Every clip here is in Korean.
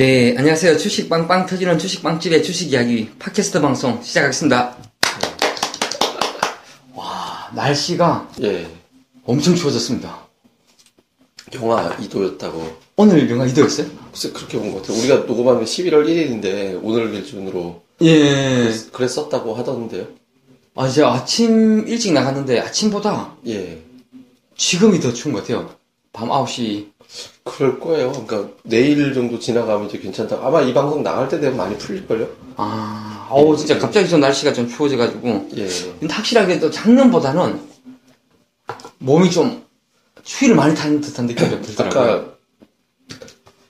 네, 안녕하세요. 주식 빵빵 터지는 주식 빵집의 주식 이야기 팟캐스트 방송 시작하겠습니다. 와, 날씨가 예. 엄청 추워졌습니다. 영하 2도였다고. 오늘 영하 2도였어요? 글쎄, 그렇게 본 것 같아요. 우리가 녹음하는 게 11월 1일인데, 오늘 기준으로 예. 그랬었다고 하던데요. 아, 제가 아침 일찍 나갔는데 아침보다 예. 지금이 더 추운 것 같아요. 밤 9시. 그럴 거예요. 그러니까, 내일 정도 지나가면 이제 괜찮다. 아마 이 방송 나갈 때 되면 많이 풀릴걸요? 아, 어우, 진짜 갑자기 좀 날씨가 좀 추워져가지고. 예. 근데 확실하게 또 작년보다는 몸이 좀 추위를 많이 타는 듯한 느낌이 좀 들더라고요. 아까,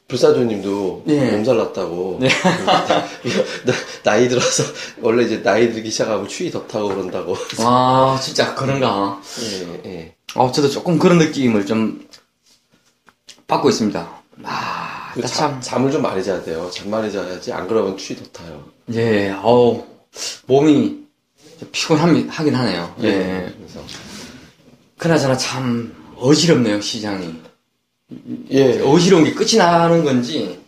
불사조님도 예. 몸살 났다고. 네. 이거 나, 나이 들어서, 원래 이제 나이 들기 시작하면 추위 더 타고 그런다고. 아, 진짜 그런가. 예, 예. 어, 저도 조금 그런 느낌을 좀 받고 있습니다. 아, 그 참, 잠을 좀 많이 자야 돼요. 잠 많이 자야지. 안 그러면 추위 더 타요. 예, 어우, 몸이 피곤하긴 하긴 하네요. 예. 그래서. 그나저나 참 어지럽네요, 시장이. 예. 어지러운 게 끝이 나는 건지.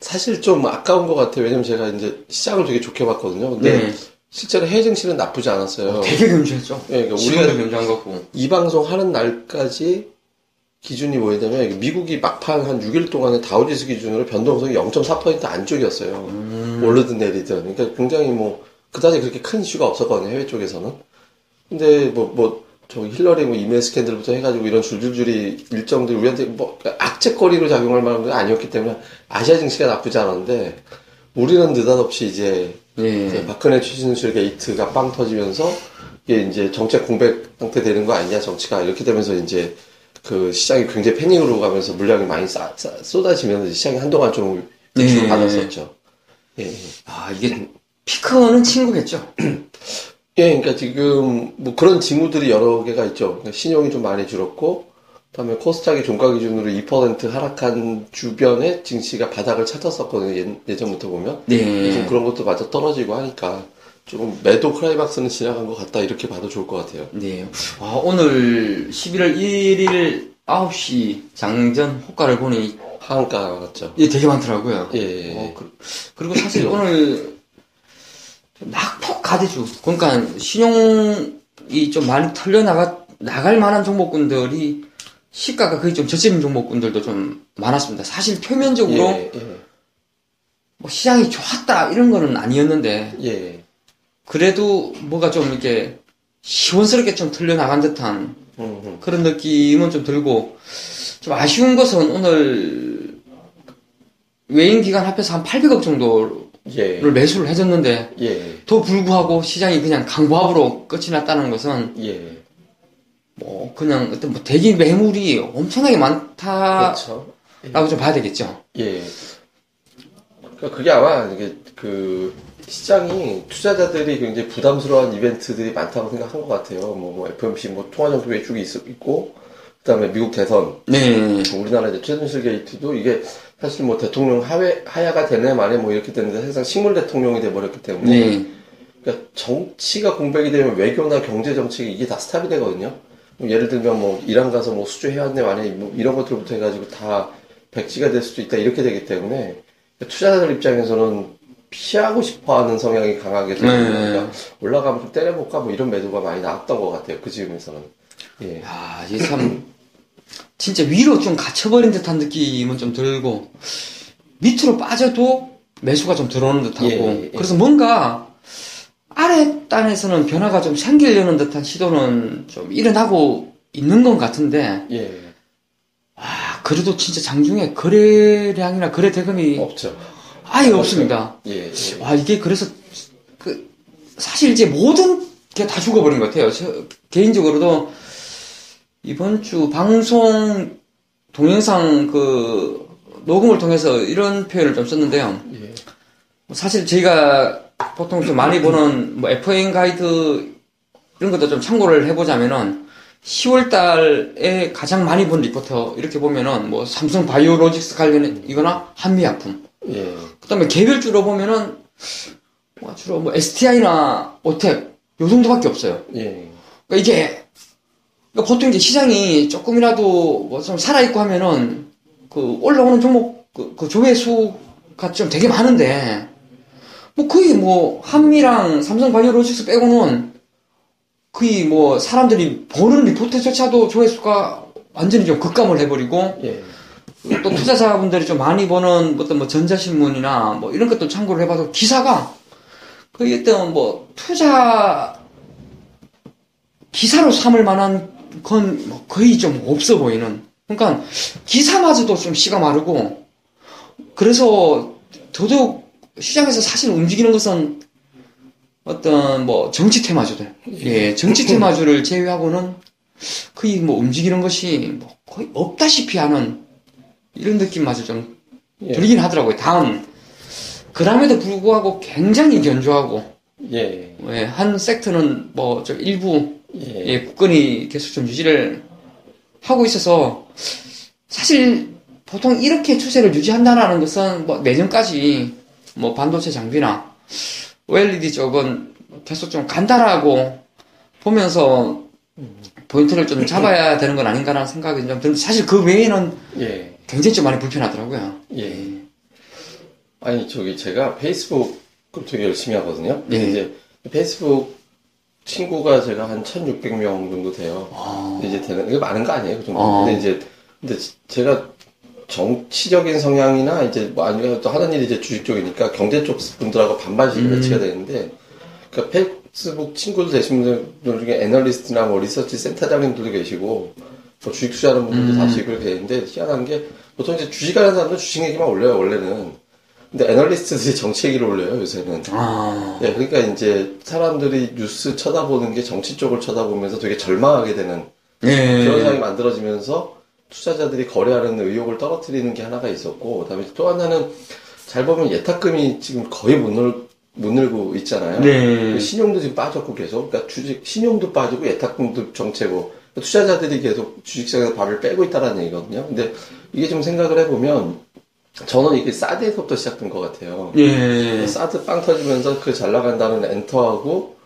사실 좀 아까운 것 같아요. 왜냐면 제가 이제 시장을 되게 좋게 봤거든요. 근데 네. 실제로 해외 증시는 나쁘지 않았어요. 되게 견조했죠. 예, 그러니까 우리가 것 같고. 이 방송 하는 날까지 기준이 뭐였냐면 미국이 막판 한 6일 동안에 다우지수 기준으로 변동성이 0.4% 안쪽이었어요. 음. 오르든 내리든. 그러니까 굉장히 뭐 그다지 그렇게 큰 이슈가 없었거든요. 해외 쪽에서는. 근데 뭐 뭐 저 힐러리 뭐 이메일 스캔들부터 해가지고 이런 줄줄줄이 일정들 우리한테 뭐 악재거리로 작용할 만한 건 아니었기 때문에 아시아 증시가 나쁘지 않았는데 우리는 느닷없이 이제 예. 그 박근혜 최순실 게이트가 빵 터지면서 이게 이제 정책 공백 상태 되는 거 아니냐 정치가 이렇게 되면서 이제 그 시장이 굉장히 패닉으로 가면서 물량이 많이 쏟- 쏟- 쏟아지면서 시장이 한동안 좀 네. 받았었죠. 예, 예. 아, 이게 피크는 친구겠죠. 예, 그러니까 지금 뭐 그런 징후들이 여러 개가 있죠. 그러니까 신용이 좀 많이 줄었고, 그다음에 코스닥이 종가 기준으로 2% 하락한 주변에 증시가 바닥을 찾았었거든요. 예, 예전부터 보면. 네. 좀 그런 것도 마저 떨어지고 하니까 조금 매도 클라이막스는 지나간 것 같다 이렇게 봐도 좋을 것 같아요. 네. 아, 오늘 11월 1일 9시 장전 호가를 보니 하한가 같죠. 예, 되게 많더라고요. 예, 예, 예. 어, 그, 리고 사실 오늘 낙폭 가대주 그러니까 신용이 좀 많이 털려 나가 나갈 만한 종목군들이 시가가 거의 좀 저점 종목군들도 좀 많았습니다. 사실 표면적으로 예, 예, 뭐 시장이 좋았다 이런 거는 아니었는데 예. 그래도 뭐가 좀 이렇게 시원스럽게 좀 털려 나간 듯한 음, 음. 그런 느낌은 좀 들고 좀 아쉬운 것은 오늘 외인 기관 합해서 한 800억 정도를 예, 매수를 해줬는데 예, 또 불구하고 시장이 그냥 강보합으로 끝이 났다는 것은 예. 뭐 그냥 어떤 뭐 대기 매물이 엄청나게 많다라고 그렇죠. 좀 봐야 되겠죠. 예. 그러니까 그게 아마 이게 그 시장이 투자자들이 굉장히 부담스러운 이벤트들이 많다고 생각한 것 같아요. 뭐, 뭐 FOMC 뭐 통화정도 매축이 있, 있고, 그다음에 미국 대선, 네. 우리나라 이제 최순실 게이트도 이게 사실 뭐 대통령 하회, 하야가 되네 만에 뭐 이렇게 됐는데 사실상 식물 대통령이 돼버렸기 때문에 네. 그러니까 정치가 공백이 되면 외교나 경제 정책이 이게 다 스탑이 되거든요. 뭐 예를 들면 뭐 이란 가서 뭐 수주 해왔네 만에 뭐 이런 것들부터 해가지고 다 백지가 될 수도 있다 이렇게 되기 때문에 투자자들 입장에서는 피하고 싶어하는 성향이 강하게 되니까 네. 올라가면 좀 때려볼까 뭐 이런 매도가 많이 나왔던 것 같아요. 그 지금에서는. 예. 야, 이게 참 진짜 위로 좀 갇혀버린 듯한 느낌은 좀 들고 밑으로 빠져도 매수가 좀 들어오는 듯하고 예, 예. 그래서 뭔가 아래 단에서는 변화가 좀 생기려는 듯한 시도는 좀 일어나고 있는 것 같은데 예. 아 그래도 진짜 장중에 거래량이나 거래 대금이 없죠. 아예 없습니다. 예. 예. 와 이게 그래서 그 사실 이제 모든 게 다 죽어버린 것 같아요. 저 개인적으로도 이번 주 방송 동영상 그 녹음을 통해서 이런 표현을 좀 썼는데요. 예. 사실 저희가 보통 좀 많이 보는 뭐 FAN 가이드 이런 것도 좀 참고를 해보자면은 10월 달에 가장 많이 본 리포터 이렇게 보면은 뭐 삼성 바이오로직스 관련 이거나 한미약품 예. 그다음에 개별주로 보면은 뭐 주로 뭐 STI나 오텍 요 정도밖에 없어요. 예. 그러니까 이게 그러니까 보통 이제 시장이 조금이라도 뭐 좀 살아 있고 하면은 그 올라오는 종목 그, 그 조회수가 좀 되게 많은데, 뭐 거의 뭐 한미랑 삼성 바이오로직스 빼고는 거의 뭐 사람들이 보는 리포트조차도 조회수가 완전히 좀 급감을 해버리고 예. 또 투자자분들이 좀 많이 보는 어떤 뭐 전자신문이나 뭐 이런 것도 참고를 해봐도 기사가 거의 어떤 뭐 투자 기사로 삼을 만한 건 뭐 거의 좀 없어 보이는 그러니까 기사마저도 좀 씨가 마르고 그래서 더더욱 시장에서 사실 움직이는 것은 어떤 뭐 정치 테마주들 예 정치 테마주를 제외하고는 거의 뭐 움직이는 것이 뭐 거의 없다시피 하는 이런 느낌마저 좀 예. 들긴 하더라고요. 다음 그럼에도 불구하고 굉장히 견조하고 예. 예, 한 섹터는 뭐 저 일부 예. 예, 국건이 계속 좀 유지를 하고 있어서 사실 보통 이렇게 추세를 유지한다라는 것은 뭐 내년까지 뭐 반도체 장비나 OLED 쪽은 계속 좀 간다라고 보면서 포인트를 좀 잡아야 되는 건 아닌가라는 생각이 좀 드는데 사실 그 외에는 예. 굉장히 좀 많이 불편하더라고요. 예. 아니 저기 제가 페이스북을 되게 열심히 하거든요. 예. 이제 페이스북 친구가 제가 한 1,600명 정도 돼요. 아, 이제 되는 이게 많은 거 아니에요, 그 정도. 어. 근데 이제 근데 제가 정치적인 성향이나 이제 뭐 아니면 또 하는 일이 이제 주식 쪽이니까 경제 쪽 분들하고 반반씩 음. 매치가 되는데 그러니까 페이스북 친구들 되신 분들 중에 애널리스트나 뭐 리서치 센터장님들도 계시고 뭐 주식 투자하는 분들도 음. 다시 그렇게 되는데 희한한 게 보통 이제 주식하는 사람들은 주식 얘기만 올려요 원래는 근데 애널리스트들이 정치 얘기를 올려요 요새는 아, 예, 그러니까 이제 사람들이 뉴스 쳐다보는 게 정치 쪽을 쳐다보면서 되게 절망하게 되는 예. 그런 상황이 만들어지면서 투자자들이 거래하는 의욕을 떨어뜨리는 게 하나가 있었고, 그다음에 또 하나는 잘 보면 예탁금이 지금 거의 못, 늘, 못 늘고 있잖아요. 네. 신용도 지금 빠졌고 계속, 그러니까 주식 신용도 빠지고 예탁금도 정체고 투자자들이 계속 주식시장에서 밥을 빼고 있다는 얘기거든요. 근데 이게 좀 생각을 해보면 저는 이게 사드에서부터 시작된 것 같아요. 예. 사드 빵 터지면서 그 잘 나간다는 엔터하고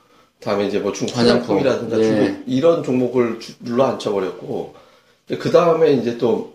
다음에 이제 뭐 중국 화장품. 화장품이라든가 예. 중국 이런 종목을 주- 눌러 앉혀버렸고 그 다음에 이제 또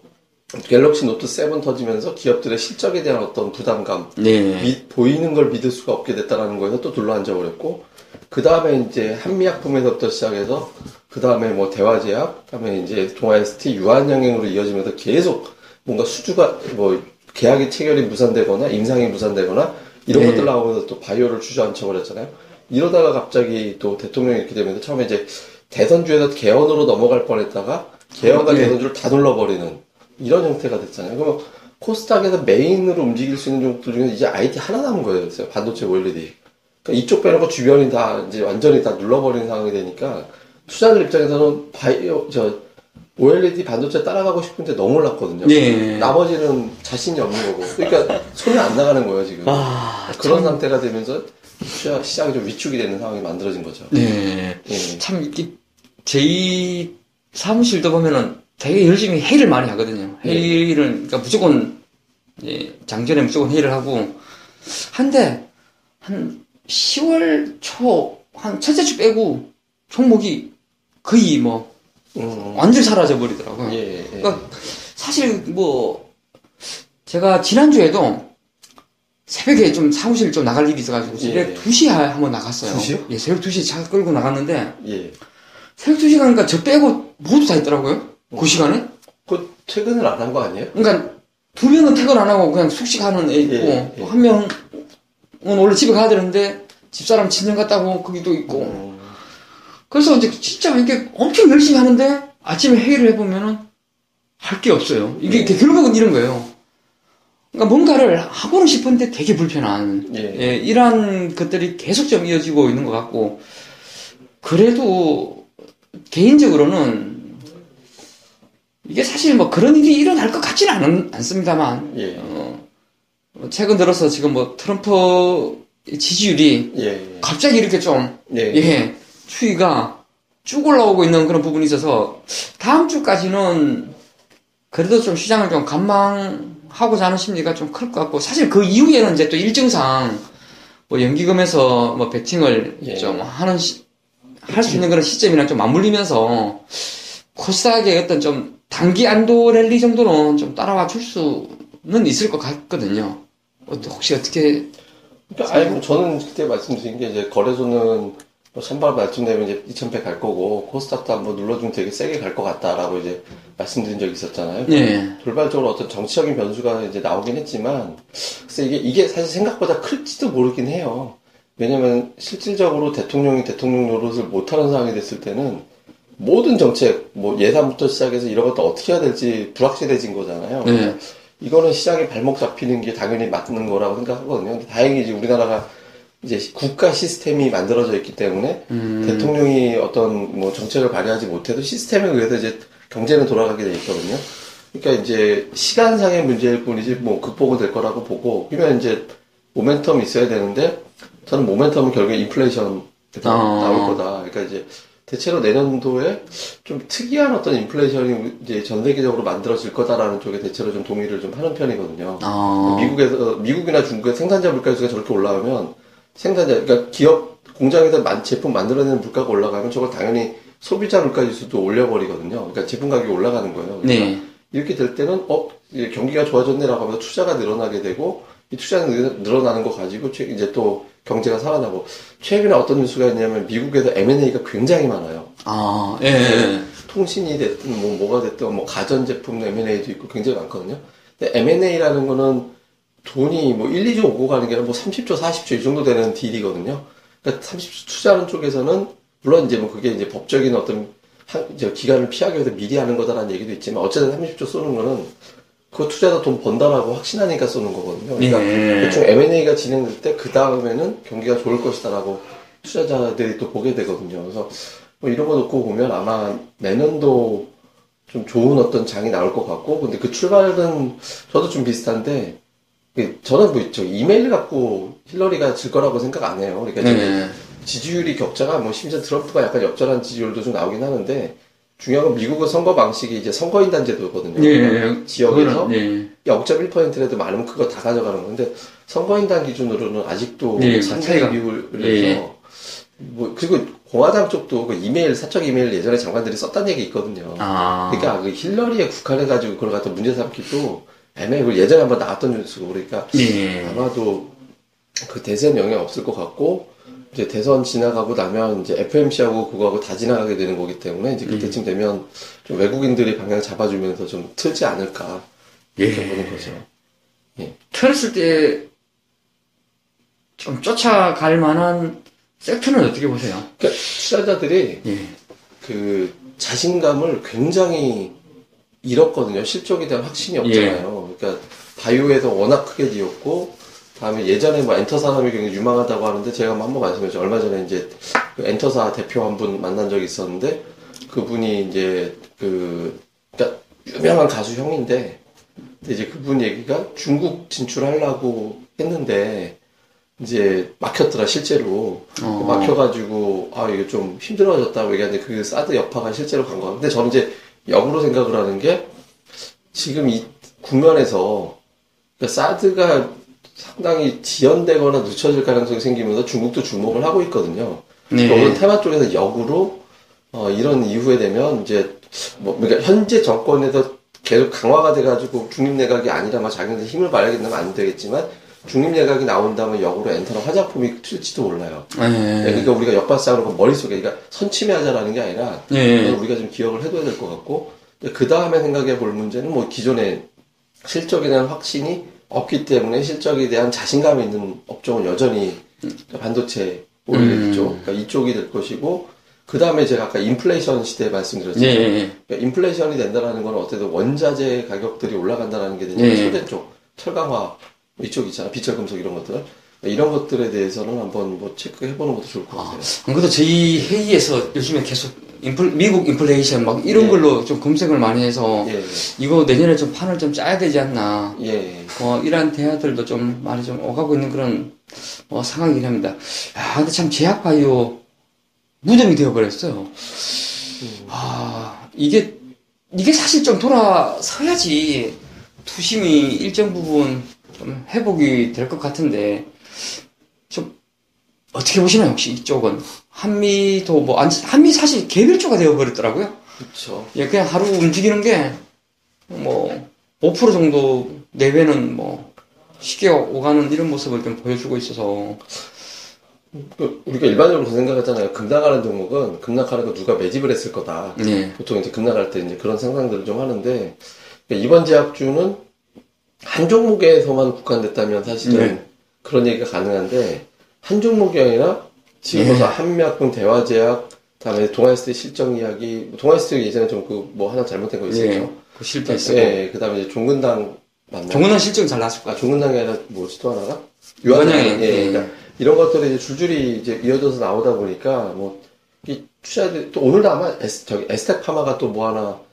갤럭시 노트 7 터지면서 기업들의 실적에 대한 어떤 부담감 네. 미- 보이는 걸 믿을 수가 없게 됐다라는 거에서 또 눌러 앉아 버렸고 그 다음에 이제 한미약품에서부터 시작해서 그 다음에 뭐 대화제약 그 다음에 이제 동아ST 유한영행으로 이어지면서 계속 뭔가 수주가 뭐 계약이 체결이 무산되거나 임상이 무산되거나 이런 네. 것들 나오면서 또 바이오를 주저앉혀 버렸잖아요. 이러다가 갑자기 또 대통령이 이렇게 되면서 처음에 이제 대선주에서 개헌으로 넘어갈 뻔했다가 네. 대선주를 다 눌러버리는 이런 형태가 됐잖아요. 그럼 코스닥에서 메인으로 움직일 수 있는 종목들 중에 이제 IT 하나 남은 거예요. 반도체 OLED. 그러니까 이쪽 빼놓고 주변이 다 이제 완전히 다 눌러버리는 상황이 되니까 투자들 입장에서는 바이오 저 OLED 반도체 따라가고 싶은데 너무 올랐거든요. 네. 나머지는 자신이 없는 거고. 그러니까 손이 안 나가는 거예요 지금. 아, 그런 상태가 되면서 시장이 좀 위축이 되는 상황이 만들어진 거죠. 네. 예. 참, 이게, 저희 사무실도 보면은 되게 열심히 회의를 많이 하거든요. 네. 회의를, 그러니까 무조건, 예, 장전에 무조건 회의를 하고, 한데, 한 10월 초, 한 첫째 주 빼고, 종목이 거의 뭐, 음. 완전히 사라져 버리더라고요. 예, 예. 그러니까 사실 뭐 제가 지난주에도 새벽에 좀 사무실 좀 나갈 일이 있어가지고 새벽 예. 2시에 한번 나갔어요. 2시요? 예, 새벽 2시에 차 끌고 나갔는데 예. 새벽 2시 가니까 저 빼고 모두 다 있더라고요. 그 시간에. 그 퇴근을 안 한 거 아니에요? 그러니까 두 명은 퇴근 안 하고 그냥 숙식하는 애 있고 예, 예. 또한 명은 원래 집에 가야 되는데 집사람 친정 갔다고 거기도 있고 음. 그래서 이제 진짜 이렇게 엄청 열심히 하는데 아침에 회의를 해보면은 할 게 없어요. 이게 네. 이게 결국은 이런 거예요. 그러니까 뭔가를 하고는 싶은데 되게 불편한 예. 예, 이러한 것들이 계속 좀 이어지고 있는 것 같고 그래도 개인적으로는 이게 사실 뭐 그런 일이 일어날 것 같지는 않, 않습니다만 예. 어, 최근 들어서 지금 뭐 트럼프 지지율이 예. 갑자기 이렇게 좀 예. 예, 추이가 쭉 올라오고 있는 그런 부분이 있어서 다음 주까지는 그래도 좀 시장을 좀 관망하고자 하는 심리가 좀 클 것 같고 사실 그 이후에는 이제 또 일정상 뭐 연기금에서 뭐 베팅을 예. 좀 하는 할 수 있는 그런 시점이랑 좀 맞물리면서 코스닥의 어떤 좀 단기 안도 랠리 정도는 좀 따라와 줄수 거는 있을 것 같거든요. 어, 혹시 어떻게 그러니까 아니 뭐 저는 그때 말씀드린 게 이제 거래소는 뭐 선발 말쯤되면 이제 2,100 갈 거고 코스닥도 한번 눌러주면 되게 세게 갈 것 같다라고 이제 말씀드린 적이 있었잖아요. 예. 돌발적으로 어떤 정치적인 변수가 이제 나오긴 했지만, 글쎄 이게, 이게 사실 생각보다 클지도 모르긴 해요. 왜냐면 실질적으로 대통령이 대통령 노릇을 못하는 상황이 됐을 때는 모든 정책, 뭐 예산부터 시작해서 이런 것도 어떻게 해야 될지 불확실해진 거잖아요. 네. 이거는 시장에 발목 잡히는 게 당연히 맞는 거라고 생각하거든요. 다행히 이제 우리나라가 이제 국가 시스템이 만들어져 있기 때문에 음. 대통령이 어떤 뭐 정책을 발휘하지 못해도 시스템에 의해서 이제 경제는 돌아가게 돼 있거든요. 그러니까 이제 시간상의 문제일 뿐이지 뭐 극복은 될 거라고 보고 그러면 이제 모멘텀이 있어야 되는데 저는 모멘텀은 결국에 인플레이션 아. 나올 거다. 그러니까 이제 대체로 내년도에 좀 특이한 어떤 인플레이션이 이제 전 세계적으로 만들어질 거다라는 쪽에 대체로 좀 동의를 좀 하는 편이거든요. 아. 미국에서 미국이나 중국의 생산자 물가지수가 저렇게 올라가면 생산자 그러니까 기업 공장에서 만, 제품 만들어내는 물가가 올라가면 저걸 당연히 소비자 물가지수도 올려버리거든요. 그러니까 제품 가격이 올라가는 거예요. 그러니까 네. 이렇게 될 때는 어 경기가 좋아졌네라고 하면서 투자가 늘어나게 되고 이 투자가 늘- 늘어나는 거 가지고 최- 이제 또 경제가 살아나고 최근에 어떤 뉴스가 있냐면 미국에서 M&A가 굉장히 많아요. 아, 예, 예. 통신이 됐든 뭐 뭐가 됐든 뭐 가전 제품 M&A도 있고 굉장히 많거든요. 근데 M&A라는 거는 돈이 뭐 1, 2조 오고 가는 게 아니라 뭐 30조, 40조 이 정도 되는 딜이거든요. 그러니까 30조 투자하는 쪽에서는 물론 이제 뭐 그게 이제 법적인 어떤 한- 기간을 피하기 위해서 미리 하는 거다라는 얘기도 있지만 어쨌든 30조 쏘는 거는 그 투자에다 돈 번다라고 확신하니까 쏘는 거거든요. 그러니까 예. 대충 M&A가 진행될 때 그 다음에는 경기가 좋을 것이다라고 투자자들이 또 보게 되거든요. 그래서 뭐 이런 거 놓고 보면 아마 내년도 좀 좋은 어떤 장이 나올 것 같고, 근데 그 출발은 저도 좀 비슷한데, 그 저는 뭐 있죠. 이메일 갖고 힐러리가 질 거라고 생각 안 해요. 그러니까 지금 네. 지지율이 격차가 뭐 심지어 트럼프가 약간 역전한 지지율도 좀 나오긴 하는데, 중요한 건 미국의 선거 방식이 이제 선거인단 제도거든요. 예, 그러니까 예. 지역에서 그거는, 예. 0.1%라도 많으면 그거 다 가져가는 건데 선거인단 기준으로는 아직도 예, 상당히 차이가- 비율에서 예. 뭐 그리고 공화당 쪽도 그 이메일 사적 이메일 예전에 장관들이 썼다는 얘기 있거든요. 아. 그러니까 그 힐러리에 국한해 가지고 그걸 갖다 문제 삼기도 애매해. 그 예전에 한번 나왔던 뉴스고 그러니까 예. 아마도 그 대선 영향 없을 것 같고 이제 대선 지나가고 나면 이제 FMC하고 그거하고 다 지나가게 되는 거기 때문에 이제 그때쯤 되면 좀 외국인들이 방향 잡아주면서 좀 틀지 않을까 이렇게 예. 보는 거죠. 틀었을 때, 좀 쫓아갈 만한 섹터는 어떻게 보세요? 그러니까 투자자들이 예. 그 자신감을 굉장히 잃었거든요. 실적에 대한 확신이 없잖아요. 그러니까 바이오에서 워낙 크게 뛰었고 다음에 예전에 뭐 엔터사람이 굉장히 유망하다고 하는데 제가 한번 말씀드렸죠. 얼마 전에 이제 그 엔터사 대표 한 분 만난 적이 있었는데 그분이 이제 그 그러니까 유명한 가수 형인데 이제 그분 얘기가 중국 진출하려고 했는데 이제 막혔더라 실제로 어. 막혀가지고 아 이게 좀 힘들어졌다고 얘기하는데 그 사드 여파가 실제로 간 거야. 근데 저는 이제 역으로 생각을 하는 게 지금 이 국면에서 그러니까 사드가 상당히 지연되거나 늦춰질 가능성이 생기면서 중국도 주목을 하고 있거든요. 네. 오늘 테마 쪽에서 역으로 어, 이런 이후에 되면 이제 뭐 그러니까 현재 정권에서 계속 강화가 돼가지고 중립 내각이 아니라 막 자기네들 힘을 발휘하겠다면 안 되겠지만 중립 내각이 나온다면 역으로 엔터나 화장품이 튈지도 몰라요. 예. 네, 그러니까 우리가 역발상으로 그 머릿속에 그러니까 선침해하자라는 게 아니라 예. 우리가 좀 기억을 해둬야 될 것 같고 그 다음에 생각해 볼 문제는 뭐 기존의 실적에 대한 확신이 없기 때문에 실적에 대한 자신감이 있는 업종은 여전히 반도체 오일이죠. 음. 그러니까 이쪽이 될 것이고 그 다음에 제가 아까 인플레이션 시대 예. 말씀드렸잖아요. 예. 그러니까 인플레이션이 된다는 건 어쨌든 원자재 가격들이 올라간다는 게 되는 예. 소재 쪽, 철강화 이쪽 있잖아, 비철금속 이런 것들. 그러니까 이런 것들에 대해서는 한번 뭐 체크해보는 것도 좋을 것 같아요. 안 그래도 저희 회의에서 요즘에 계속 인플, 미국 인플레이션 막 이런 예. 걸로 좀 검색을 많이 해서 예, 이거 내년에 좀 판을 좀 짜야 되지 않나. 예, 예. 어, 이러한 대화들도 좀 많이 좀 오가고 있는 그런 어, 상황이긴 합니다. 야, 근데 참 제약바이오 무덤이 되어버렸어요. 아, 이게, 이게 사실 좀 돌아서야지 투심이 일정 부분 좀 회복이 될 것 같은데, 좀, 어떻게 보시나요, 혹시 이쪽은? 한미도 뭐, 안, 한미 사실 개별조가 되어버렸더라고요. 그렇죠. 예, 그냥 하루 움직이는 게, 뭐, 5% 정도 내외는 뭐 쉽게 오가는 이런 모습을 좀 보여주고 있어서 그 우리가 일반적으로 그 생각하잖아요. 급락하는 종목은 급락하는 거 누가 매집을 했을 거다. 예. 보통 이제 급락할 때 이제 그런 상상들을 좀 하는데 그러니까 이번 제약주는 한 종목에서만 국한됐다면 사실은 네. 그런 얘기가 가능한데 한 종목이 아니라 지금 예. 벌써 한미약품 대화제약 그다음에 동아에스테 실적 이야기 동아에스테 예전에 좀 그 뭐 하나 잘못된 거 있었죠. 예. 그 실패 있었고 예, 그다음에 이제 종근당 맞나요? 정근원 실적은 잘 나왔을 것 아. 종근당이 아니라 뭐지 또 하나가? 유한양. 예, 예. 그러니까 이런 것들이 이제 줄줄이 이제 이어져서 나오다 보니까 뭐, 이 투자들, 또 오늘도 아마 에스, 저기 에스텍 파마가 또 뭐 하나 뭐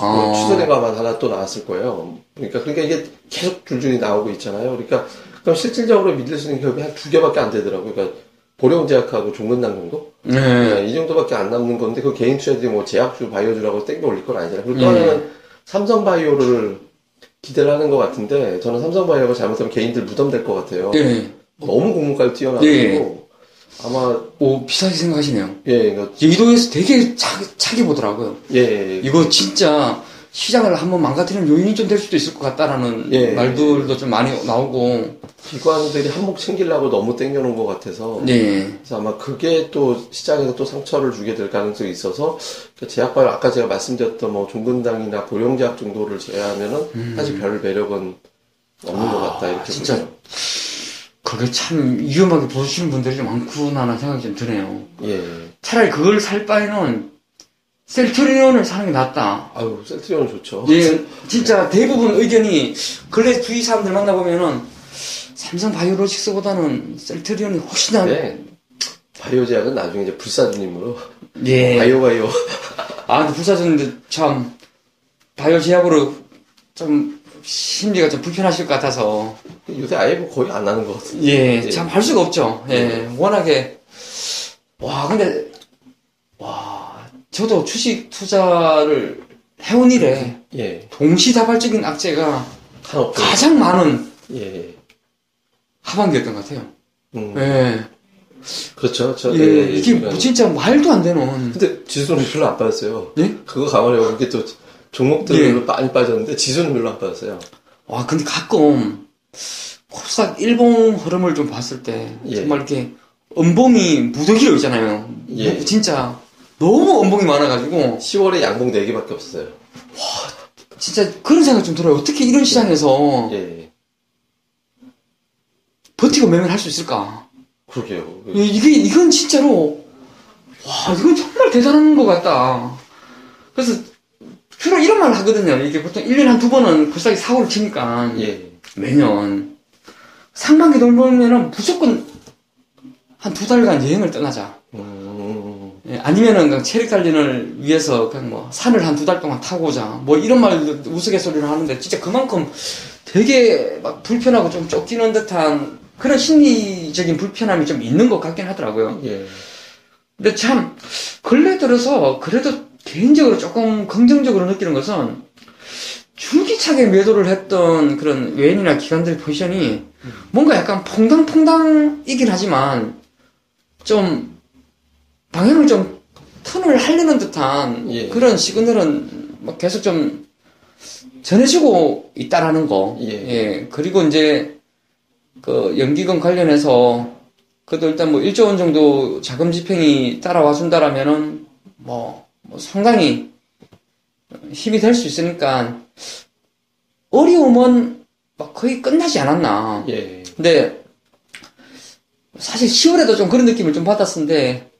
아. 취소된 거 아마 하나 또 나왔을 거예요. 그러니까, 그러니까 이게 계속 줄줄이 나오고 있잖아요. 그러니까, 그럼 실질적으로 믿을 수 있는 기업이 한 두 개밖에 안 되더라고요. 그러니까, 보령제약하고 종근당 정도? 네. 네, 이 정도밖에 안 남는 건데, 그 개인 투자들이 뭐 제약주, 바이오주라고 땡겨 올릴 건 아니잖아요. 그리고 또 예. 하나는 삼성바이오를 기대를 하는 것 같은데, 저는 삼성바이오가 잘못하면 개인들 무덤될 것 같아요. 예. 너무 공문까지 뛰어나가지고, 네. 아마, 오, 비슷하게 생각하시네요. 예, 이거, 이동에서 되게 차, 차게 보더라고요. 예, 예, 이거 진짜 시장을 한번 망가뜨리는 요인이 좀 될 수도 있을 것 같다라는 예. 말들도 좀 많이 나오고. 기관들이 한몫 챙기려고 너무 땡겨놓은 것 같아서, 네. 그래서 아마 그게 또 시장에서 또 상처를 주게 될 가능성이 있어서 그 제약바이오 아까 제가 말씀드렸던 뭐 종근당이나 보령제약 정도를 제외하면은 사실 별 매력은 없는 것 같다 이렇게 음. 아, 진짜. 보죠. 그게 참 위험하게 보시는 분들이 좀 많구나라는 생각이 좀 드네요. 예. 차라리 그걸 살 바에는 셀트리온을 사는 게 낫다. 아유 셀트리온 좋죠. 예, 진짜 대부분 의견이 근래 주위 사람들 만나보면은 삼성 바이오로직스보다는 셀트리온이 훨씬 나. 네. 바이오 제약은 나중에 이제 불사주님으로 예. 바이오 바이오 아, 근데 불사조인데 참 바이오 제약으로 좀 심리가 좀 불편하실 것 같아서 요새 아예 뭐 거의 안 하는 것 같아요. 예, 예. 참 할 수가 없죠. 예, 워낙에 와 근데 와 저도 주식 투자를 해온 이래 예. 동시다발적인 악재가. 가장 많은 예. 하반기였던 것 같아요. 음. 예, 그렇죠. 저, 예, 예, 이게 그러니까. 뭐 진짜 말도 안 되는 근데 지수는 별로 안 빠졌어요. 예? 그거 감안해보면 이게 또 종목들로 많이 빠졌는데 지수는 별로 안 빠졌어요. 와 근데 가끔 홀싹 일본 흐름을 좀 봤을 때 예. 정말 이렇게 음봉이 무더기로 있잖아요. 예. 뭐 진짜 너무 음봉이 많아가지고 10월에 양봉 4개밖에 없어요. 진짜 그런 생각 좀 들어요. 어떻게 이런 시장에서 예. 버티고 매매를 할 수 있을까? 그러게요. 이- 이게 이건 진짜로 와 이건 정말 대단한 것 같다. 그래서 주로 이런 말 하거든요. 이게 보통 1년에 한 두 번은 굴삭이 사고를 치니까 예. 매년 상반기 넘으면은 무조건 한 두 달간 여행을 떠나자. 음, 예, 아니면은 그냥 체력 단련을 위해서 그냥 뭐 산을 한 두 달 동안 타고 오자. 뭐 이런 말 우스갯소리를 하는데 진짜 그만큼 되게 막 불편하고 좀 쫓기는 듯한 그런 심리적인 불편함이 좀 있는 것 같긴 하더라고요. 예. 근데 참 근래 들어서 그래도 개인적으로 조금 긍정적으로 느끼는 것은 줄기차게 매도를 했던 그런 외인이나 기관들의 포지션이 뭔가 약간 퐁당퐁당이긴 하지만 좀 방향을 좀 턴을 하려는 듯한 예. 그런 시그널은 뭐 계속 좀 전해주고 있다라는 거. 예. 그리고 이제 그 연기금 관련해서 그래도 일단 뭐 1조 원 정도 자금 집행이 따라와 준다라면은 뭐, 뭐 상당히 힘이 될 수 있으니까 어려움은 막 거의 끝나지 않았나. 예. 근데 사실 10월에도 좀 그런 느낌을 좀 받았는데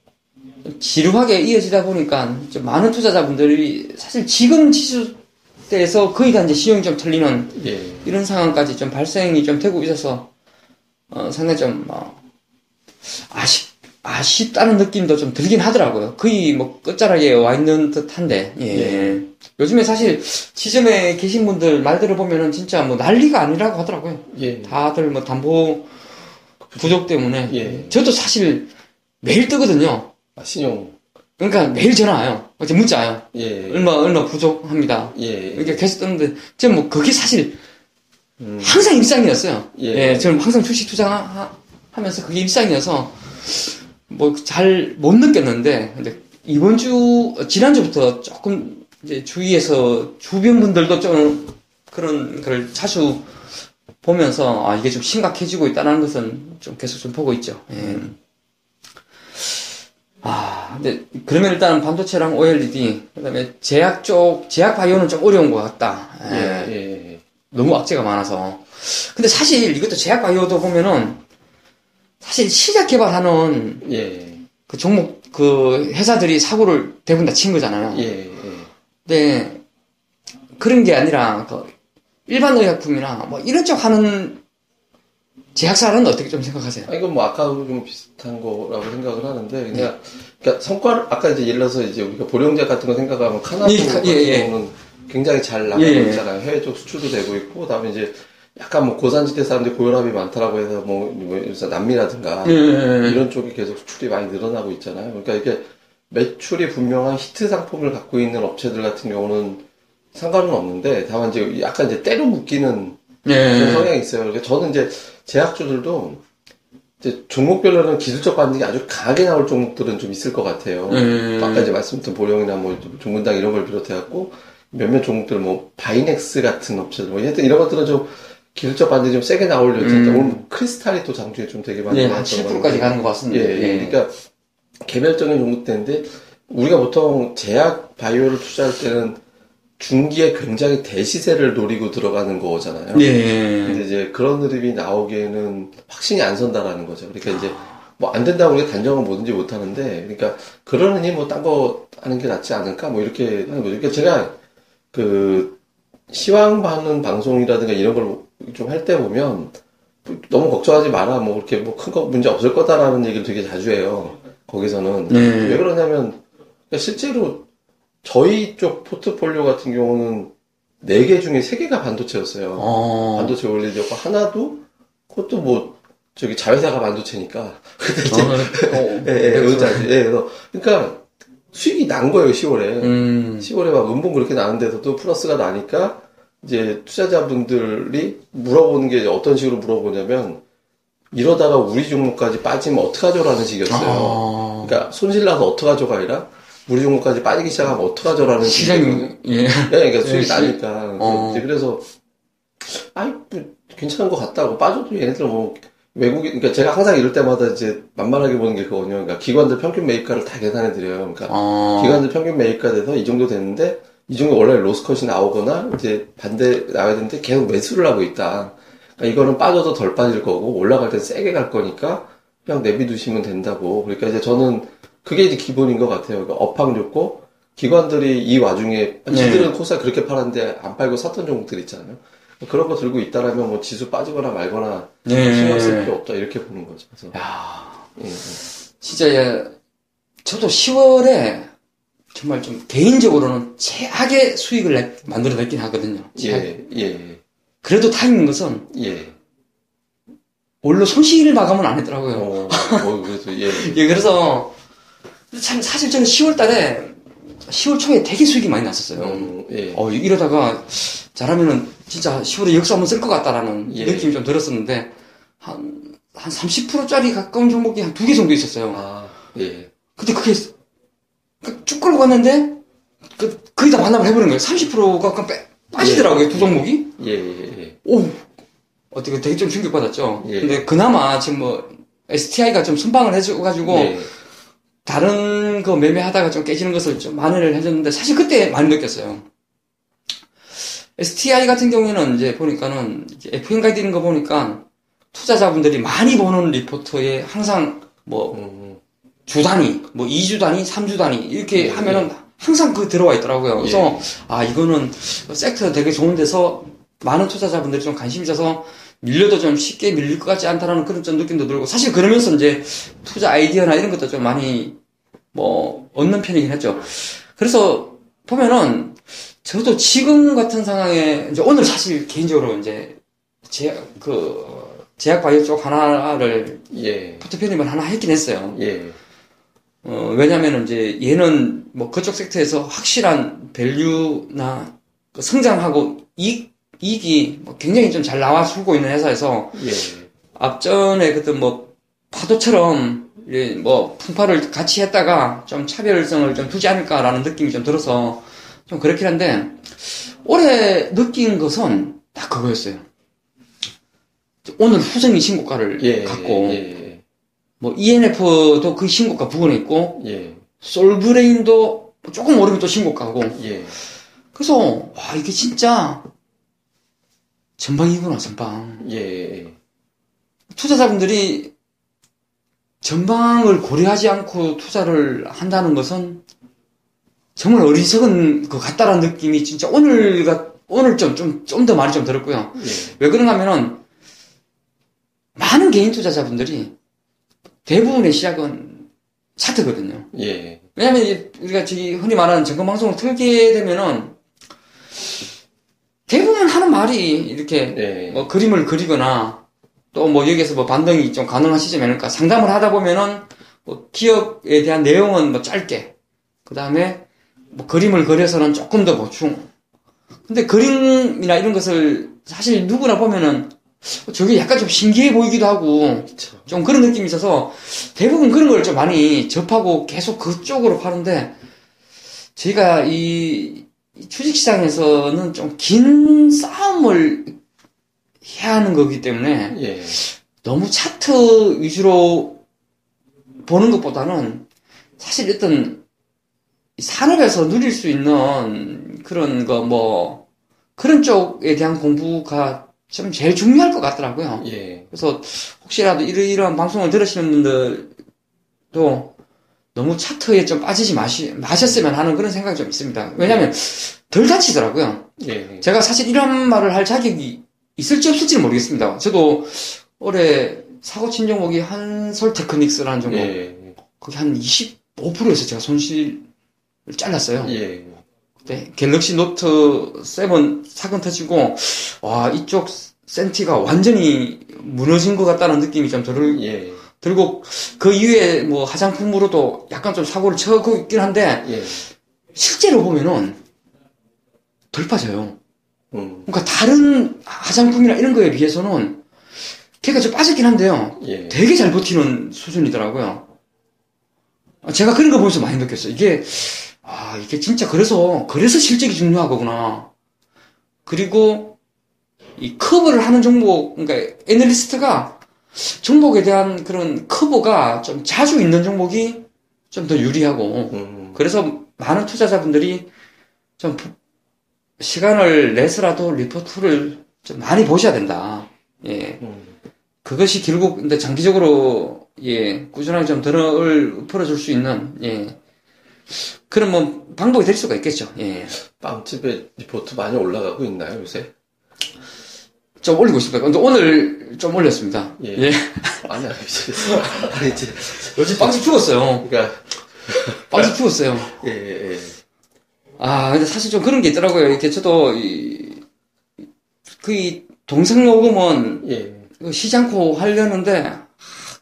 좀 지루하게 이어지다 보니까 좀 많은 투자자분들이 사실 지금 지수대에서 거의 다 이제 시용이 좀 털리는 예. 이런 상황까지 좀 발생이 좀 되고 있어서 어, 상당히 좀 뭐, 아쉽 아쉽다는 느낌도 좀 들긴 하더라고요. 거의 뭐 끝자락에 와 있는 듯한데 예. 예. 요즘에 사실 지점에 계신 분들 말 들어보면은 진짜 뭐 난리가 아니라고 하더라고요. 예. 다들 뭐 담보 부족 때문에 예. 저도 사실 매일 뜨거든요. 아, 신용. 그러니까 매일 전화 와요. 어제 문자 와요. 예. 얼마 얼마 부족합니다. 예. 이렇게 계속 뜨는데 저는 뭐 그게 사실 음. 항상 일상이었어요. 예. 예. 저는 항상 주식 투자하면서 그게 일상이어서 뭐 잘 못 느꼈는데 근데 이번 주 어, 지난 주부터 조금 이제 주위에서 주변 분들도 좀 그런 걸 자주 보면서 아 이게 좀 심각해지고 있다는 것은 좀 계속 좀 보고 있죠. 예. 아 근데 그러면 일단 반도체랑 OLED 그다음에 제약 쪽 제약 바이오는 좀 어려운 것 같다. 예. 예, 예, 예. 너무 악재가 많아서. 근데 사실 이것도 제약 바이오도 보면은 사실 시작 개발하는 예, 그 종목 그 회사들이 사고를 대부분 다 친 거잖아요. 예, 예. 근데 그런 게 아니라 그 일반 의약품이나 뭐 이런 쪽 하는 제약사는 어떻게 좀 생각하세요? 아, 이건 뭐 아까도 좀 비슷한 거라고 생각을 하는데 그냥 그러니까 성과를 아까 이제 예를 들어서 이제 우리가 보령제 같은 거 생각하면 카나도 예, 같은 예, 예. 경우는 굉장히 잘 나가고 예, 예. 있잖아요. 해외 쪽 수출도 되고 있고 그다음에 이제 약간 뭐 고산지대 사람들이 고혈압이 많다라고 해서 뭐, 뭐 남미라든가 예, 예, 예. 이런 쪽이 계속 수출이 많이 늘어나고 있잖아요. 그러니까 이게 매출이 분명한 히트 상품을 갖고 있는 업체들 같은 경우는 상관은 없는데 다만 이제 약간 이제 때로 묶이는 그런 예. 성향이 있어요. 그러니까 저는 이제 제약주들도 이제 종목별로는 기술적 반등이 아주 강하게 나올 종목들은 좀 있을 것 같아요. 음. 아까 이제 말씀드린 보령이나 뭐 종문당 이런 걸 비롯해갖고 몇몇 종목들 뭐 바이넥스 같은 업체들 뭐 하여튼 이런 것들은 좀 기술적 반등이 좀 세게 나올 예정인데 오늘 뭐 크리스탈이 또 장중에 좀 되게 많이 예, 한 나왔던 7%까지 가는 것 같습니다. 예, 예. 그러니까 개별적인 종목들인데 우리가 보통 제약 바이오를 투자할 때는 중기에 굉장히 대시세를 노리고 들어가는 거잖아요. 예. 근데 이제 그런 흐름이 나오기에는 확신이 안 선다라는 거죠. 그러니까 이제 뭐 안 된다고 우리가 단정은 뭐든지 못 하는데, 그러니까 그러느니 뭐 딴 거 하는 게 낫지 않을까 뭐 이렇게 하는 거죠. 그러니까 제가 그 시황 받는 방송이라든가 이런 걸 좀 할 때 보면 너무 걱정하지 마라. 뭐 그렇게 뭐 큰 거 문제 없을 거다라는 얘기를 되게 자주 해요. 거기서는 네. 왜 그러냐면 그러니까 실제로 저희 쪽 포트폴리오 같은 경우는 네 개 중에 세 개가 반도체였어요. 어. 반도체 올리려고 하나도 그것도 뭐 저기 자회사가 반도체니까 근데 이제 어, 예, 예, 의자지. 예, 그래서 그러니까 수익이 난 거예요 10월에. 음. 10월에 막 음봉 그렇게 나는데서도 플러스가 나니까 이제 투자자분들이 물어보는 게 어떤 식으로 물어보냐면 이러다가 우리 종목까지 빠지면 어떡하죠라는 식이었어요. 아. 그러니까 손실 나서 어떡하죠가 아니라 우리 종목까지 빠지기 시작하면 어떡하죠라는 시장이, 예. 예, 그러니까 수익이 예, 시- 나니까. 어. 그래서, 아이, 뭐, 괜찮은 것 같다고. 빠져도 얘네들 뭐, 외국인, 그러니까 제가 항상 이럴 때마다 이제 만만하게 보는 게 그거든요. 그러니까 기관들 평균 매입가를 다 계산해 드려요. 그러니까 어. 기관들 평균 매입가 돼서 이 정도 됐는데, 이 정도 원래 로스컷이 나오거나, 이제 반대 나와야 되는데 계속 매수를 하고 있다. 그러니까 이거는 빠져도 덜 빠질 거고, 올라갈 땐 세게 갈 거니까, 그냥 내비두시면 된다고. 그러니까 이제 저는 그게 이제 기본인 것 같아요. 그러니까 업황 좋고, 기관들이 이 와중에, 네. 지들은 코사 그렇게 팔았는데 안 팔고 샀던 종목들 있잖아요. 그런 거 들고 있다라면 뭐 지수 빠지거나 말거나 예. 신경 쓸 필요 없다. 이렇게 보는 거죠. 그래서, 야, 예, 예. 진짜 예, 저도 10월에 정말 좀 개인적으로는 최악의 수익을 내- 만들어냈긴 하거든요. 최악. 예, 예, 그래도 다행인 것은 예. 원로 손실 마감은 안 했더라고요. 어, 뭐, 그래서, 예. 예, 그래서 참 사실 저는 10월 달에 10월 초에 되게 수익이 많이 났었어요. 음, 예. 어, 이러다가 잘하면은 진짜 10월에 역수 한번 쓸 것 같다라는 예. 느낌이 좀 들었었는데 한, 한 30%짜리 가까운 종목이 한 두 개 정도 있었어요. 아, 예. 근데 그게 그쭉 끌고 갔는데 그, 거의 다 반납을 해버린 거예요. 30%가 그냥 빼, 빠지더라고요. 두 종목이. 예, 예, 예. 오! 어떻게 되게 좀 충격받았죠. 예. 근데 그나마 지금 뭐 STI가 좀 순방을 해줘가지고 예. 다른 거 매매하다가 좀 깨지는 것을 좀 만회를 해줬는데 사실 그때 많이 느꼈어요. STI 같은 경우에는 이제 보니까는 FM 가이드 있는 거 보니까 투자자분들이 많이 보는 리포트에 항상 뭐 음, 주 단위, 뭐 2주 단위, 3주 단위 이렇게 예, 하면은 항상 그 들어와 있더라고요. 그래서 아 이거는 섹터 되게 좋은 데서 많은 투자자분들이 좀 관심이 있어서 밀려도 좀 쉽게 밀릴 것 같지 않다라는 그런 좀 느낌도 들고 사실 그러면서 이제 투자 아이디어나 이런 것도 좀 많이 뭐 얻는 편이긴 했죠. 그래서 보면은 저도 지금 같은 상황에 이제 오늘 사실 개인적으로 이제 제그 제약 바이오 쪽 하나를 예. 포트폴리오를 하나 했긴 했어요. 예. 어, 왜냐면은 이제 얘는 뭐 그쪽 섹터에서 확실한 밸류나 그 성장하고 이익, 이익이 뭐 굉장히 좀 잘 나와주고 있는 회사에서 예. 앞전에 그때 뭐 파도처럼 이뭐 풍파를 같이 했다가 좀 차별성을 좀 두지 않을까라는 느낌이 좀 들어서 좀 그렇긴 한데 올해 느낀 것은 딱 그거였어요. 오늘 후생이 신고가를 예, 갖고 예, 뭐 ENF도 그 신고가 부근에 있고 예, 솔브레인도 조금 오르면 또 신고가고. 예, 그래서 와 이게 진짜 전방이구나 전방. 예, 투자자분들이 전방을 고려하지 않고 투자를 한다는 것은 정말 어리석은 것 같다라는 느낌이 진짜 오늘가 오늘 좀 좀 좀 더 많이 좀 들었고요. 예, 왜 그런가 하면은 많은 개인 투자자분들이 대부분의 시작은 차트거든요. 예, 왜냐면 이제 우리가 저기 흔히 말하는 점검 방송을 틀게 되면은 대부분 하는 말이 이렇게 예, 뭐 그림을 그리거나 또 뭐 여기에서 뭐 반등이 좀 가능한 시점이 아닐까 상담을 하다 보면은 뭐 기업에 대한 내용은 뭐 짧게 그 다음에 뭐 그림을 그려서는 조금 더 보충 근데 그림이나 이런 것을 사실 누구나 보면은 저게 약간 좀 신기해 보이기도 하고. 좀 그런 느낌이 있어서 대부분 그런 걸 좀 많이 접하고 계속 그쪽으로 파는데 저희가 이 주식시장에서는 좀 긴 싸움을 해야 하는 거기 때문에 예, 너무 차트 위주로 보는 것보다는 사실 어떤 산업에서 누릴 수 있는 그런 거 뭐 그런 쪽에 대한 공부가 좀 제일 중요할 것 같더라고요. 예, 그래서 혹시라도 이러이러한 방송을 들으시는 분들도 너무 차트에 좀 빠지지 마시, 마셨으면 하는 그런 생각이 좀 있습니다. 왜냐면 덜 다치더라고요. 예, 제가 사실 이런 말을 할 자격이 있을지 없을지는 모르겠습니다. 저도 올해 사고 친 종목이 한솔 테크닉스라는 종목, 예, 거기 한 25%에서 제가 손실을 잘랐어요. 예, 네, 갤럭시 노트 7 사건 터지고, 와, 이쪽 센티가 완전히 무너진 것 같다는 느낌이 좀 들, 예, 들고, 그 이후에 뭐 화장품으로도 약간 좀 사고를 쳐고 있긴 한데, 예, 실제로 보면은 덜 빠져요. 음, 그러니까 다른 화장품이나 이런 거에 비해서는 걔가 좀 빠졌긴 한데요. 예, 되게 잘 버티는 수준이더라고요. 아, 제가 그런 거 보면서 많이 느꼈어요. 이게, 아, 이게 진짜 그래서, 그래서 실적이 중요한 거구나. 그리고, 이 커버를 하는 종목, 그러니까 애널리스트가 종목에 대한 그런 커버가 좀 자주 있는 종목이 좀 더 유리하고, 음, 그래서 많은 투자자분들이 좀 부- 시간을 내서라도 리포트를 좀 많이 보셔야 된다. 예. 음, 그것이 결국 근데 장기적으로 예 꾸준하게 좀 돈을 불려줄 수 있는 예 그런 뭐 방법이 될 수가 있겠죠. 예. 빵집에 리포트 많이 올라가고 있나요, 요새? 좀 올리고 있습니다. 근데 오늘 좀 올렸습니다. 예. 예. 아니, 아니, 아니, 이제, 요즘 빵집 죽었어요. 그러니까, 빵집 죽었어요. 예, 예, 예. 아, 근데 사실 좀 그런 게 있더라고요. 이렇게 저도 이, 그 이 동생 녹음은 예, 쉬지 않고 하려는데 아,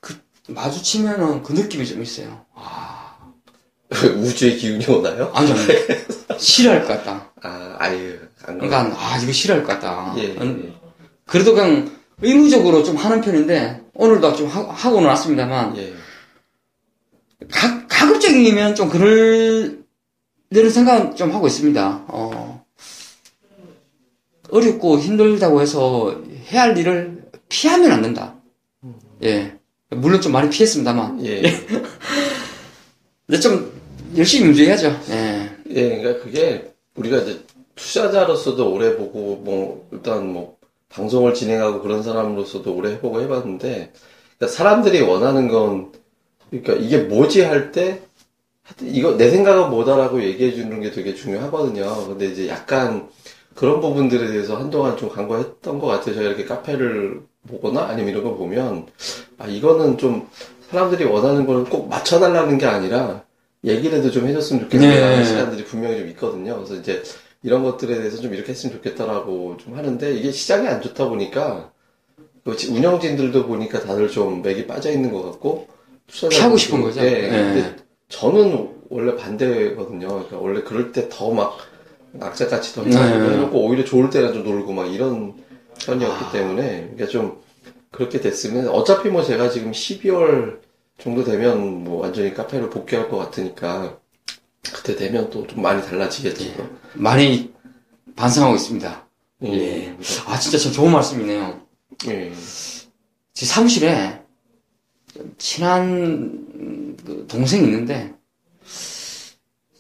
그 마주치면은 그 느낌이 좀 있어요. 우주의 기운이 오나요? 아니 아니 싫어할 것 같다. 아, 아유. 그러니까 아 이거 싫어할 것 같다. 예, 음, 예, 그래도 그냥 의무적으로 좀 하는 편인데 오늘도 좀 하, 하고는 왔습니다만 예, 가, 가급적이면 좀 그럴 내는 생각 좀 하고 있습니다. 어, 어렵고 힘들다고 해서 해야 할 일을 피하면 안 된다. 예. 물론 좀 많이 피했습니다만. 예. 근데 좀 열심히 문제해야죠. 예. 예, 그러니까 그게 우리가 이제 투자자로서도 오래 보고 뭐 일단 뭐 방송을 진행하고 그런 사람으로서도 오래 해보고 해봤는데 그러니까 사람들이 원하는 건 그러니까 이게 뭐지 할 때 이거 내 생각은 뭐다라고 얘기해 주는 게 되게 중요하거든요. 근데 이제 약간 그런 부분들에 대해서 한동안 좀 간과했던 것 같아요. 저희가 이렇게 카페를 보거나 아니면 이런 거 보면 아 이거는 좀 사람들이 원하는 거는 꼭 맞춰달라는 게 아니라 얘기라도 좀 해줬으면 좋겠다는 네. 시간들이 분명히 좀 있거든요. 그래서 이제 이런 것들에 대해서 좀 이렇게 했으면 좋겠다라고 좀 하는데 이게 시장이 안 좋다 보니까 그 지- 운영진들도 보니까 다들 좀 맥이 빠져 있는 것 같고 피하고 싶은 거죠. 네. 네. 근데 저는 원래 반대거든요. 그러니까 원래 그럴 때 더 막 악재같이 더 네. 오히려 좋을 때는 좀 놀고 막 이런 편이었기 아. 때문에 그러니까 좀 그렇게 됐으면 어차피 뭐 제가 지금 12월 정도 되면 뭐 완전히 카페를 복귀할 것 같으니까 그때 되면 또 좀 많이 달라지겠죠. 많이 반성하고 있습니다. 예. 예. 아, 진짜 참 좋은 말씀이네요. 예. 제 사무실에 친한 음, 그 동생이 있는데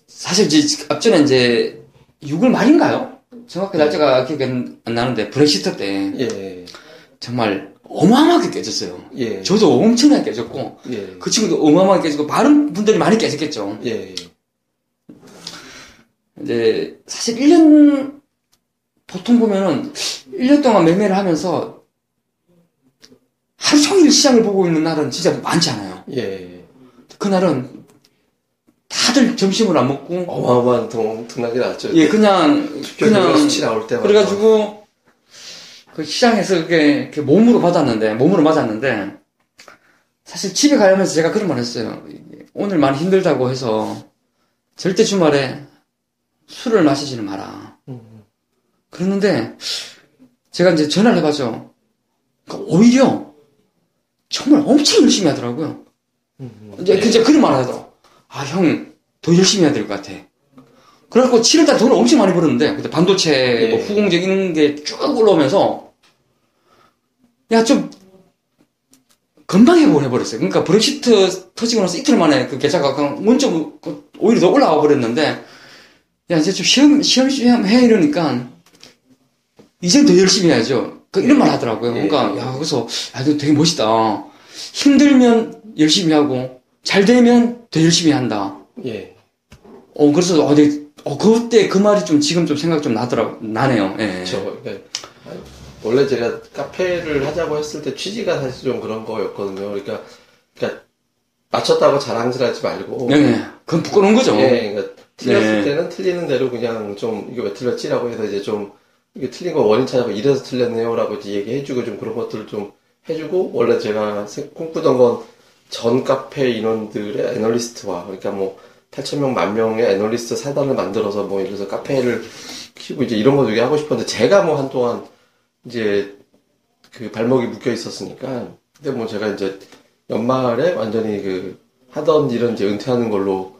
사실 이제 앞전에 이제 6월 말인가요? 정확히 날짜가 기억이 안 나는데 브렉시트 때 예. 정말 어마어마하게 깨졌어요. 예. 저도 엄청나게 깨졌고 예. 그 친구도 어마어마하게 깨지고 많은 분들이 많이 깨졌겠죠. 예. 이제 사실 1년 보통 보면은 1년 동안 매매를 하면서 하루 종일 시장을 보고 있는 날은 진짜 많지 않아요. 예. 그날은 다들 점심을 안 먹고 어마어마한 등, 등락이 났죠. 예 그냥 그냥 나올 때마다. 그래가지고 그 시장에서 그게 몸으로 받았는데 몸으로 맞았는데 사실 집에 가면서 제가 그런 말 했어요. 오늘 많이 힘들다고 해서 절대 주말에 술을 마시지는 마라. 음. 그랬는데 제가 이제 전화를 해봤죠. 그러니까 오히려 정말 엄청 열심히 하더라고요. 음. 이제 이제 그런 말 하더라고. 아, 형, 더 열심히 해야 될 것 같아. 그래갖고 7월달 돈을 엄청 많이 벌었는데, 그때 반도체, 뭐 예. 후공정 이런 게 쭉 올라오면서, 야, 좀, 금방 회복을 해버렸어요. 그러니까 브렉시트 터지고 나서 이틀 만에 그 계좌가 그냥 먼저 그 오히려 더 올라가 버렸는데, 야, 이제 좀 시험, 시험, 시험 해 이러니까, 이제 더 열심히 해야죠. 그 이런 말 하더라고요. 예. 그러니까, 야, 그래서, 야, 너 되게 멋있다. 힘들면 열심히 하고, 잘 되면 더 열심히 한다. 예. 어, 그래서, 어, 네, 어, 그때 그 말이 좀 지금 좀 생각 좀 나더라고, 나네요. 예. 저, 그러니까 원래 제가 카페를 하자고 했을 때 취지가 사실 좀 그런 거였거든요. 그러니까, 그러니까 맞췄다고 자랑질하지 말고. 네, 네. 그건 부끄러운 거죠. 예, 그러니까 틀렸을 네. 때는 틀리는 대로 그냥 좀 이게 왜 틀렸지라고 해서 이제 좀 이게 틀린 거 원인 찾아서 이래서 틀렸네요라고 이제 얘기해주고 좀 그런 것들을 좀 해주고 원래 제가 세- 꿈꾸던 건 전 카페 인원들의 애널리스트와 그러니까 뭐 8천 명, 만 명의 애널리스트 사단을 만들어서 뭐 들어서 카페를 키우고 이제 이런 거 되게 하고 싶었는데 제가 뭐 한동안 이제 그 발목이 묶여 있었으니까 근데 뭐 제가 이제 연말에 완전히 그 하던 일은 이제 은퇴하는 걸로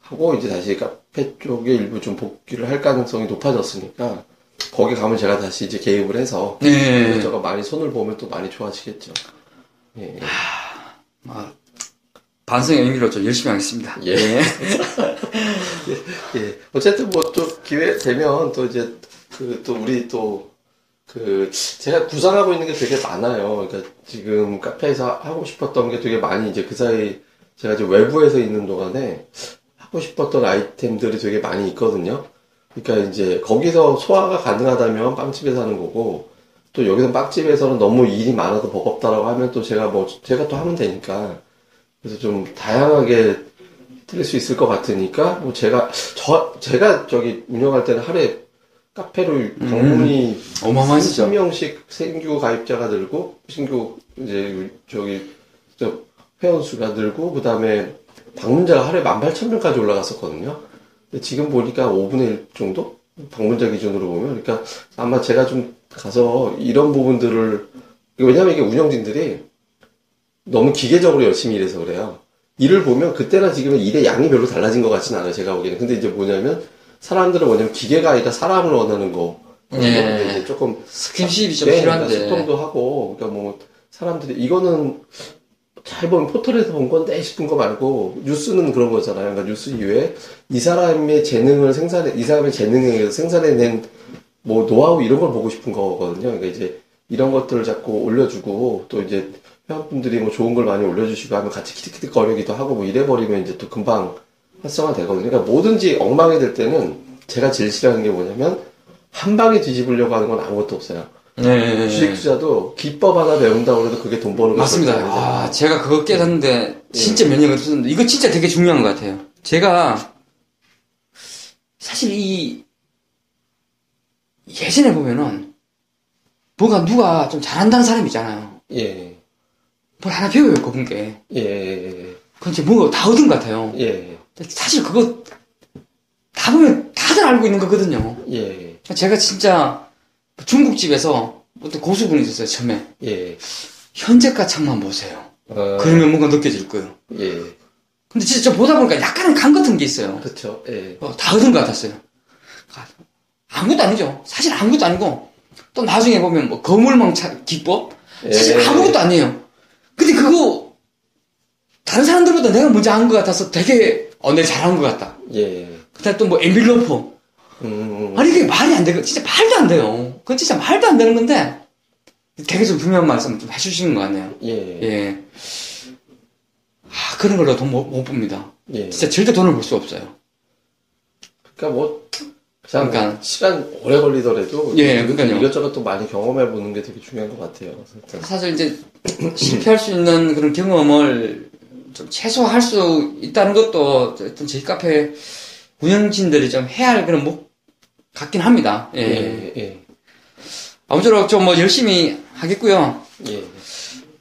하고 이제 다시 카페 쪽에 일부 좀 복귀를 할 가능성이 높아졌으니까 거기 가면 제가 다시 이제 개입을 해서 네. 이것저것 많이 손을 보면 또 많이 좋아지겠죠. 예. 아, 반성의 의미로 좀 열심히 하겠습니다. 예. 예. 어쨌든 뭐 또 기회 되면 또 이제 그 또 우리 또 그 제가 구상하고 있는 게 되게 많아요. 그러니까 지금 카페에서 하고 싶었던 게 되게 많이 이제 그 사이 제가 이제 외부에서 있는 동안에 하고 싶었던 아이템들이 되게 많이 있거든요. 그러니까 이제 거기서 소화가 가능하다면 빵집에서 하는 거고 또 여기서 빵집에서는 너무 일이 많아서 버겁다라고 하면 또 제가 뭐 제가 또 하면 되니까 그래서 좀 다양하게 틀릴 수 있을 것 같으니까 뭐 제가 저 제가 저기 운영할 때는 하루에 카페로 방문이 어마어마했죠. 30명씩 신규 가입자가 늘고 신규 이제 저기 저 회원 수가 늘고 그 다음에 방문자가 하루에 18,000명까지 올라갔었거든요. 근데 지금 보니까 5분의 1 정도 방문자 기준으로 보면 그러니까 아마 제가 좀 가서 이런 부분들을 왜냐면 이게 운영진들이 너무 기계적으로 열심히 일해서 그래요. 일을 보면 그때나 지금은 일의 양이 별로 달라진 것 같지는 않아요. 제가 보기에는. 근데 이제 뭐냐면 사람들은 뭐냐면 기계가 아니라 사람을 원하는 거. 예. 이제 조금 스킨십이 좀 네, 필요한데. 그러니까 소통도 하고, 그러니까 뭐, 사람들이, 이거는 잘 보면 포털에서 본 건데 싶은 거 말고, 뉴스는 그런 거잖아요. 그러니까 뉴스 이외에 이 사람의 재능을 생산해, 이 사람의 재능에 의해서 생산해낸 뭐, 노하우 이런 걸 보고 싶은 거거든요. 그러니까 이제 이런 것들을 자꾸 올려주고, 또 이제 회원분들이 뭐 좋은 걸 많이 올려주시고 하면 같이 키득키득 거리기도 하고 뭐 이래 버리면 이제 또 금방 활성화 되거든요. 그러니까 뭐든지 엉망이 될 때는 제가 제일 싫어하는 게 뭐냐면, 한 방에 뒤집으려고 하는 건 아무것도 없어요. 네. 주식 투자도 기법 하나 배운다고 해도 그게 돈 버는 거 맞습니다. 아, 제가 그거 깨닫는데 진짜 몇 년을 썼는데 이거 진짜 되게 중요한 것 같아요. 제가 사실 이 예전에 보면은 뭐가 누가 좀 잘한다는 사람이 있잖아요. 예, 뭘 하나 배워요, 그분께. 예, 예, 그건 이제 뭔가 다 얻은 것 같아요. 예, 사실 그거 다 보면 다들 알고 있는 거거든요. 예, 제가 진짜 중국집에서 어떤 고수분이 있었어요, 처음에. 예, 현재가 창만 보세요. 어, 그러면 뭔가 느껴질 거예요. 예, 근데 진짜 좀 보다 보니까 약간은 감 같은 게 있어요. 그쵸, 예, 어, 다 얻은 것 같았어요. 아무것도 아니죠. 사실 아무것도 아니고 또 나중에 보면 뭐 거물망 차 기법 사실 예. 아무것도 아니에요. 근데 그거 다른 사람들보다 내가 먼저 한 것 같아서 되게 어, 내가 잘한 것 같다. 예. 그다음 또뭐 엔빌로퍼 음, 음. 아니, 그게 말이 안 되고, 진짜 말도 안 돼요. 그건 진짜 말도 안 되는 건데, 되게 좀 분명한 말씀 좀 해주시는 것 같네요. 예. 예. 아, 그런 걸로 돈 못, 못 봅니다. 예. 진짜 절대 돈을 벌 수 없어요. 그러니까 뭐 그러니까. 시간 오래 걸리더라도 예, 그러니까요. 이것저것 또 많이 경험해 보는 게 되게 중요한 것 같아요. 사실 이제 실패할 수 있는 그런 경험을 좀 최소화할 수 있다는 것도 어떤 저희 카페 운영진들이 좀 해야 할 그런 목 같긴 합니다. 예. 예, 예, 아무쪼록 좀 뭐 열심히 하겠고요. 예.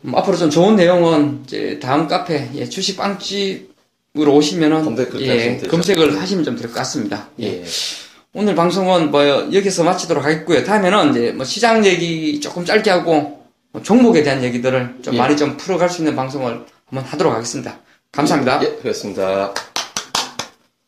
음, 앞으로 좀 좋은 내용은 이제 다음 카페 예, 주식 빵집으로 오시면은 검색 그렇게 예. 검색을 하시면 좀 될 것 같습니다. 예. 오늘 방송은 뭐 여기서 마치도록 하겠고요. 다음에는 이제 뭐 시장 얘기 조금 짧게 하고 뭐 종목에 대한 얘기들을 좀 예. 많이 좀 풀어갈 수 있는 방송을 한번 하도록 하겠습니다. 감사합니다. 예, 그렇습니다.